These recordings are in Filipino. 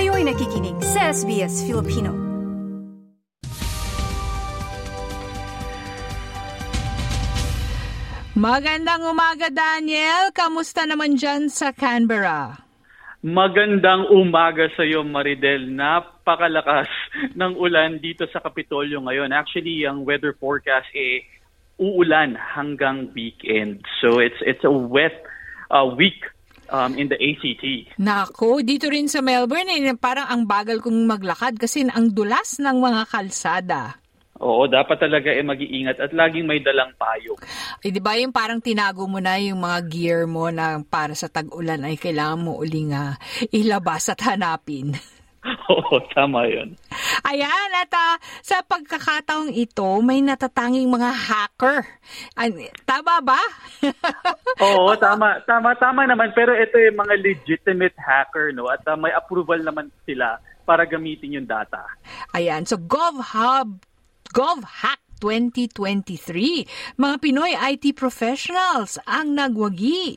Kayo'y nakikinig sa SBS Filipino. Magandang umaga, Daniel. Kamusta naman dyan sa Canberra? Magandang umaga sa iyo, Maridel. Napakalakas ng ulan dito sa Kapitolyo ngayon. Actually, ang weather forecast eh uulan hanggang weekend. So it's it's a wet uh, week um, in the ACT. Nako, dito rin sa Melbourne, eh, parang ang bagal kong maglakad kasi ang dulas ng mga kalsada. Oo, dapat talaga eh mag-iingat at laging may dalang payong. Eh, di ba yung parang tinago mo na yung mga gear mo na para sa tag-ulan ay kailangan mo uling uh, ilabas at hanapin. Oo, tama yun. Ayan, at uh, sa pagkakataong ito, may natatanging mga hacker. An- tama ba? Oo, tama. Tama, tama naman. Pero ito yung mga legitimate hacker, no? At uh, may approval naman sila para gamitin yung data. Ayan, so GovHub GovHack 2023. Mga Pinoy IT professionals ang nagwagi.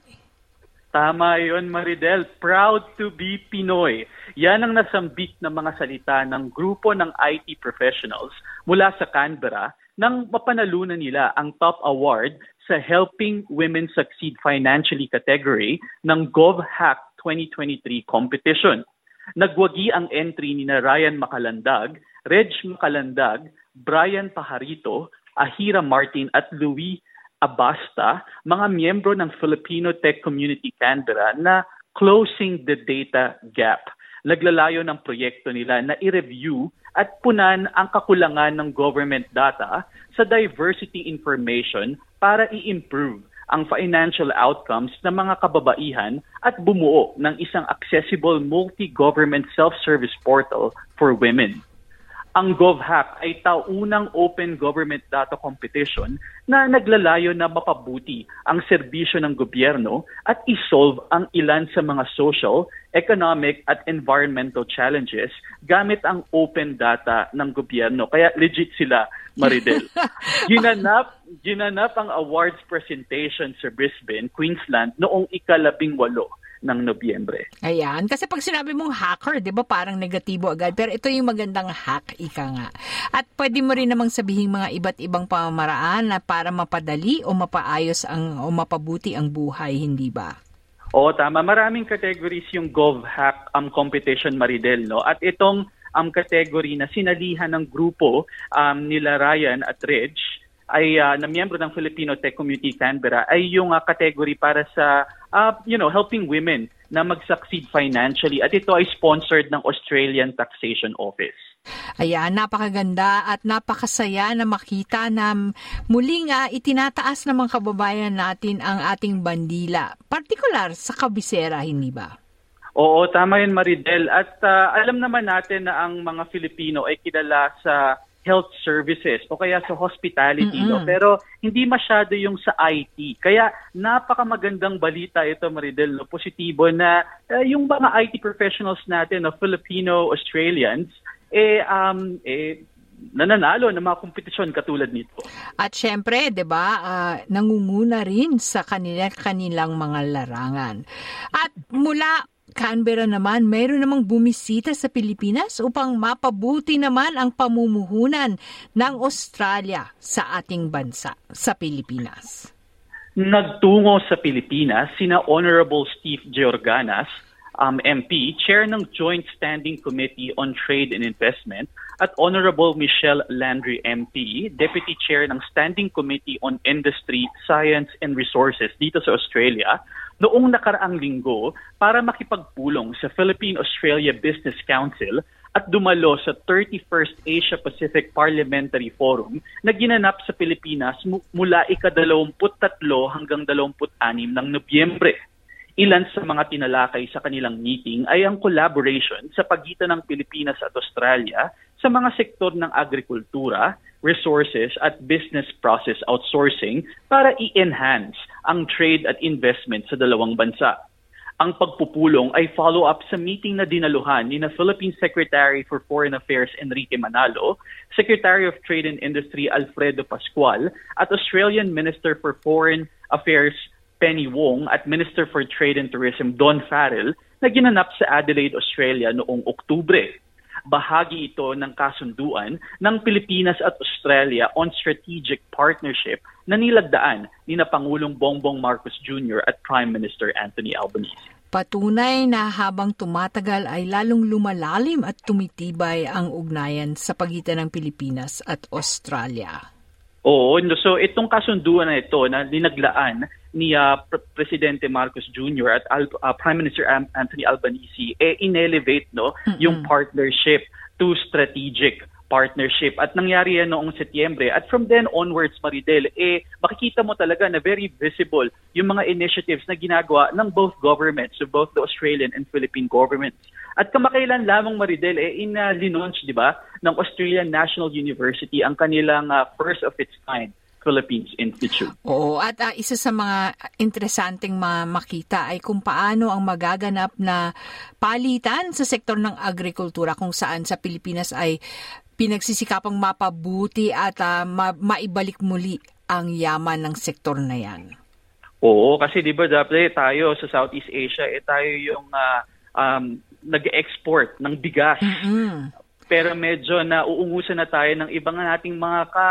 Tama yon Maridel. Proud to be Pinoy. Yan ang nasambit ng mga salita ng grupo ng IT professionals mula sa Canberra nang mapanalunan nila ang top award sa Helping Women Succeed Financially category ng GovHack 2023 competition. Nagwagi ang entry ni na Ryan Makalandag, Reg Makalandag, Brian Pajarito, Ahira Martin at Louis Abasta, mga miyembro ng Filipino Tech Community Canberra na closing the data gap. Naglalayo ng proyekto nila na i-review at punan ang kakulangan ng government data sa diversity information para i-improve ang financial outcomes ng mga kababaihan at bumuo ng isang accessible multi-government self-service portal for women. Ang GovHack ay taunang open government data competition na naglalayo na mapabuti ang serbisyo ng gobyerno at isolve ang ilan sa mga social, economic at environmental challenges gamit ang open data ng gobyerno. Kaya legit sila, Maridel. ginanap, ginanap ang awards presentation sa Brisbane, Queensland noong ikalabing walo ng Nobyembre. Ayan. Kasi pag sinabi mong hacker, di ba parang negatibo agad. Pero ito yung magandang hack, ika nga. At pwede mo rin namang sabihin mga iba't ibang pamamaraan na para mapadali o mapaayos ang, o mapabuti ang buhay, hindi ba? Oo, tama. Maraming categories yung GovHack um, competition, Maridel. No? At itong um, category na sinalihan ng grupo um, nila Ryan at Reg ay uh, na miyembro ng Filipino Tech Community Canberra ay yung uh, category para sa uh, you know helping women na mag-succeed financially at ito ay sponsored ng Australian Taxation Office. Ayan, napakaganda at napakasaya na makita na muli nga itinataas ng mga kababayan natin ang ating bandila, partikular sa kabisera, hindi ba? Oo, tama yun Maridel. At uh, alam naman natin na ang mga Filipino ay kilala sa health services o kaya sa hospitality. Mm-hmm. No? Pero hindi masyado yung sa IT. Kaya napakamagandang balita ito, Maridel, no? positibo na uh, yung mga IT professionals natin, no? Filipino-Australians, eh, um, eh, nananalo ng mga kompetisyon katulad nito. At syempre, 'di ba, uh, nangunguna rin sa kanila kanilang mga larangan. At mula Canberra naman, mayroon namang bumisita sa Pilipinas upang mapabuti naman ang pamumuhunan ng Australia sa ating bansa, sa Pilipinas. Nagtungo sa Pilipinas sina Honorable Steve Georganas, um, MP, Chair ng Joint Standing Committee on Trade and Investment, at Honorable Michelle Landry, MP, Deputy Chair ng Standing Committee on Industry, Science and Resources dito sa Australia, noong nakaraang linggo para makipagpulong sa Philippine-Australia Business Council at dumalo sa 31st Asia Pacific Parliamentary Forum na ginanap sa Pilipinas mula ika-23 hanggang 26 ng Nobyembre. Ilan sa mga tinalakay sa kanilang meeting ay ang collaboration sa pagitan ng Pilipinas at Australia sa mga sektor ng agrikultura, resources at business process outsourcing para i-enhance ang trade at investment sa dalawang bansa. Ang pagpupulong ay follow-up sa meeting na dinaluhan ni na Philippine Secretary for Foreign Affairs Enrique Manalo, Secretary of Trade and Industry Alfredo Pascual, at Australian Minister for Foreign Affairs Penny Wong at Minister for Trade and Tourism Don Farrell na ginanap sa Adelaide, Australia noong Oktubre. Bahagi ito ng kasunduan ng Pilipinas at Australia on strategic partnership na nilagdaan ni na Pangulong Bongbong Marcos Jr. at Prime Minister Anthony Albanese. Patunay na habang tumatagal ay lalong lumalalim at tumitibay ang ugnayan sa pagitan ng Pilipinas at Australia. Oo, so itong kasunduan na ito na dinaglaan ni uh, Pre- Presidente Marcos Jr. at Al- uh, Prime Minister Anthony Albanese eh inelevate no yung partnership to strategic partnership at nangyari yan noong Setyembre at from then onwards Maridel eh makikita mo talaga na very visible yung mga initiatives na ginagawa ng both governments so both the Australian and Philippine governments at kamakailan lamang Maridel eh in uh, di ba ng Australian National University ang kanilang uh, first of its kind Philippines Institute. Oo, at uh, isa sa mga interesanteng ma- makita ay kung paano ang magaganap na palitan sa sektor ng agrikultura kung saan sa Pilipinas ay pinagsisikapang mapabuti at uh, ma- maibalik muli ang yaman ng sektor na yan. Oo, kasi di ba dapat tayo sa Southeast Asia, eh tayo yung uh, um, nag-export ng bigas. Mm. Pero medyo na uungusan na tayo ng ibang nating mga ka,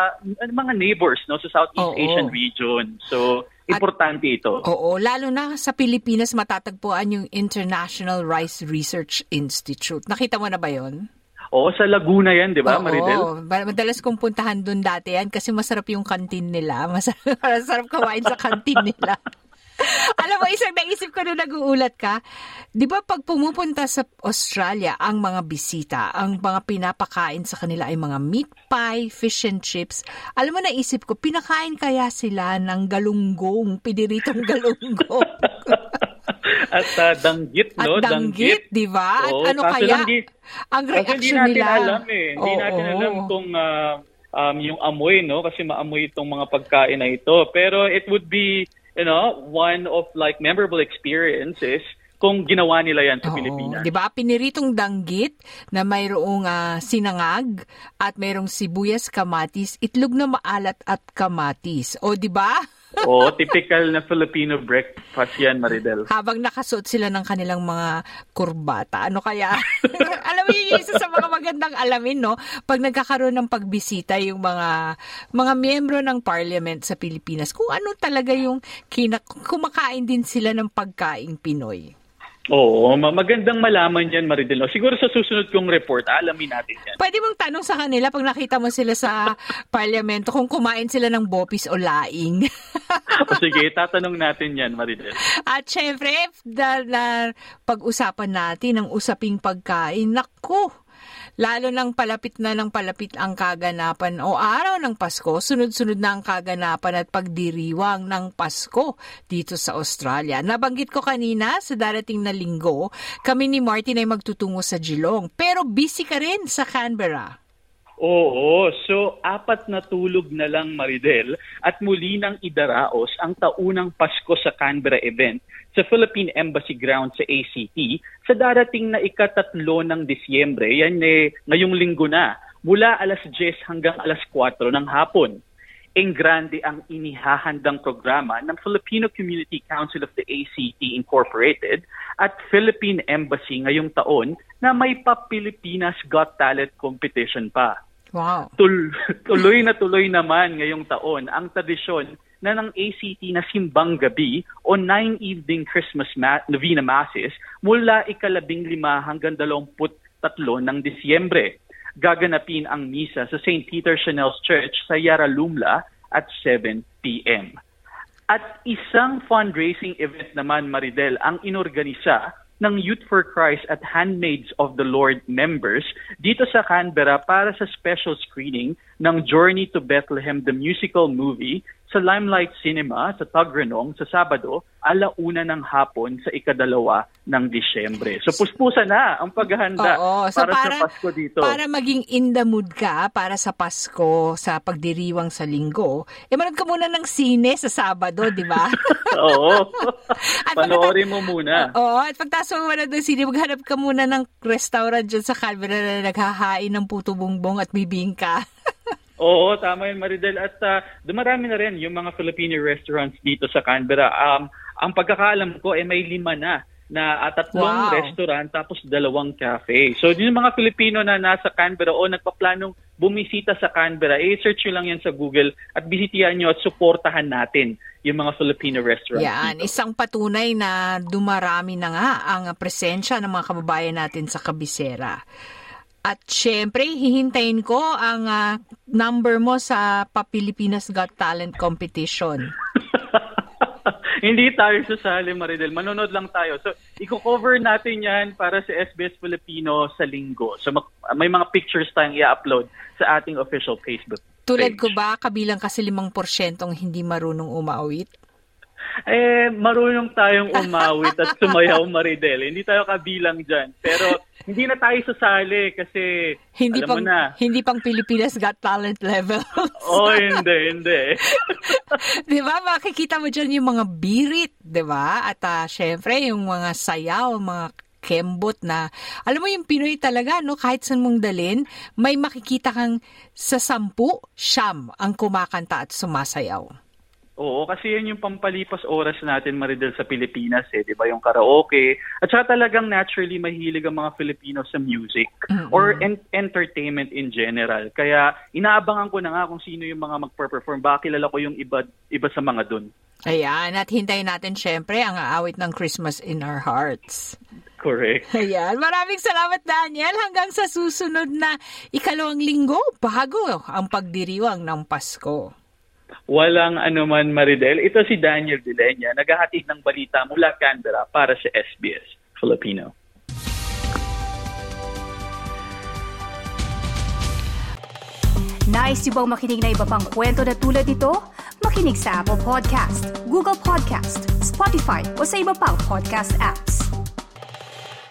mga neighbors no sa Southeast Oo. Asian region. So importante ito. Oo, lalo na sa Pilipinas matatagpuan yung International Rice Research Institute. Nakita mo na ba yon? Oo, sa Laguna yan, di ba, Maridel? Oo, madalas kong puntahan doon dati yan kasi masarap yung kantin nila. Masarap, masarap kawain sa kantin nila. Alam mo, isang naisip ko na nag-uulat ka, di ba pag pumupunta sa Australia ang mga bisita, ang mga pinapakain sa kanila ay mga meat pie, fish and chips. Alam mo, naisip ko, pinakain kaya sila ng galunggong, piniritong galunggong. At uh, danggit, At no? danggit, di ba? At Oo, ano kaya lang di- ang Kasi hindi reaction natin nila? alam eh. Hindi Oo. natin alam kung ah, um, yung amoy, no? Kasi maamoy itong mga pagkain na ito. Pero it would be, you know, one of like memorable experiences kung ginawa nila yan sa Oo. Pilipinas. Di ba? Piniritong danggit na mayroong ah, sinangag at mayroong sibuyas, kamatis, itlog na maalat at kamatis. O di ba? Oo, typical na Filipino breakfast yan, Maridel. Habang nakasuot sila ng kanilang mga kurbata. Ano kaya? Alam mo yun, isa sa mga magandang alamin, no? Pag nagkakaroon ng pagbisita yung mga mga miyembro ng parliament sa Pilipinas, kung ano talaga yung kina- kumakain din sila ng pagkaing Pinoy. Oo, ma- magandang malaman yan, Maridel. Siguro sa susunod kong report, alamin natin yan. Pwede mong tanong sa kanila pag nakita mo sila sa parlamento kung kumain sila ng bopis o laing. o sige, tatanong natin yan, Maridel. At syempre, dahil pag-usapan natin ang usaping pagkain, naku, lalo nang palapit na ng palapit ang kaganapan o araw ng Pasko, sunod-sunod na ang kaganapan at pagdiriwang ng Pasko dito sa Australia. Nabanggit ko kanina sa darating na linggo, kami ni Martin ay magtutungo sa Geelong. Pero busy ka rin sa Canberra. Oo, so apat na tulog na lang Maridel at muli nang idaraos ang taunang Pasko sa Canberra event sa Philippine Embassy Ground sa ACT sa darating na ikatatlo ng Disyembre, yan eh, ngayong linggo na, mula alas 10 hanggang alas 4 ng hapon. Eng grande ang inihahandang programa ng Filipino Community Council of the ACT Incorporated at Philippine Embassy ngayong taon na may pa-Pilipinas Got Talent competition pa. Wow. Tul- tuloy na tuloy naman ngayong taon ang tradisyon na ng ACT na Simbang Gabi o Nine Evening Christmas Ma- Novena Masses mula ikalabing lima hanggang dalawamput tatlo ng Disyembre. Gaganapin ang misa sa St. Peter Chanel's Church sa Yarralumla at 7 p.m. At isang fundraising event naman, Maridel, ang inorganisa ng Youth for Christ at Handmaids of the Lord members dito sa Canberra para sa special screening ng Journey to Bethlehem, the musical movie sa Limelight Cinema sa Tagrenong sa Sabado, alauna ng hapon sa ikadalawa ng Disyembre. So puspusa na ang paghahanda Oo, so para, para, sa Pasko dito. Para maging in the mood ka para sa Pasko, sa pagdiriwang sa linggo, eh manood ka muna ng sine sa Sabado, di ba? Oo. At Panoorin mo muna. Oo, at pagtaas mo manood ng sine, maghanap ka muna ng restaurant dyan sa Canberra na naghahain ng puto bongbong at bibingka. Oo, tama yun, Maridel. At uh, dumarami na rin yung mga Filipino restaurants dito sa Canberra. Um, ang pagkakaalam ko, eh, may lima na na at tatlong Wow. restaurant tapos dalawang cafe. So yung mga Filipino na nasa Canberra o nagpaplanong bumisita sa Canberra, eh search nyo lang yan sa Google at bisitihan nyo at suportahan natin yung mga Filipino restaurants. Yan, dito. isang patunay na dumarami na nga ang presensya ng mga kababayan natin sa Kabisera. At syempre, hihintayin ko ang ah, number mo sa Pa-Pilipinas Got Talent Competition. Hindi tayo sasali, Maridel. Manonood lang tayo. So, i-cover natin yan para sa SBS Filipino sa linggo. So, may mga pictures tayong i-upload sa ating official Facebook Tulad page. ko ba, kabilang kasi limang porsyentong hindi marunong umawit? Eh, marunong tayong umawit at sumayaw, Maridel. Hindi tayo kabilang dyan. Pero, hindi na tayo sasali kasi, Hindi alam pang, mo na. hindi pang Pilipinas Got Talent level. Oh, hindi, hindi. di ba? Makikita mo dyan yung mga birit, di ba? At ah, syempre, yung mga sayaw, mga kembot na, alam mo yung Pinoy talaga, no? Kahit saan mong dalin, may makikita kang sa sampu, siyam ang kumakanta at sumasayaw. Oo, kasi yan yung pampalipas oras natin, Maridel, sa Pilipinas, eh, di ba? Yung karaoke. At saka talagang naturally mahilig ang mga Filipino sa music or en- entertainment in general. Kaya inaabangan ko na nga kung sino yung mga magper-perform. Baka kilala ko yung iba, iba sa mga dun. Ayan, at hintayin natin syempre ang aawit ng Christmas in Our Hearts. Correct. Ayan, maraming salamat Daniel. Hanggang sa susunod na ikalawang linggo bago ang pagdiriwang ng Pasko. Walang anuman, Maridel. Ito si Daniel Dilenya, naghahatid ng balita mula Canberra para sa SBS Filipino. Nice yung bang makinig na iba pang kwento na tulad ito? Makinig sa Apple Podcast, Google Podcast, Spotify o sa iba pang podcast apps.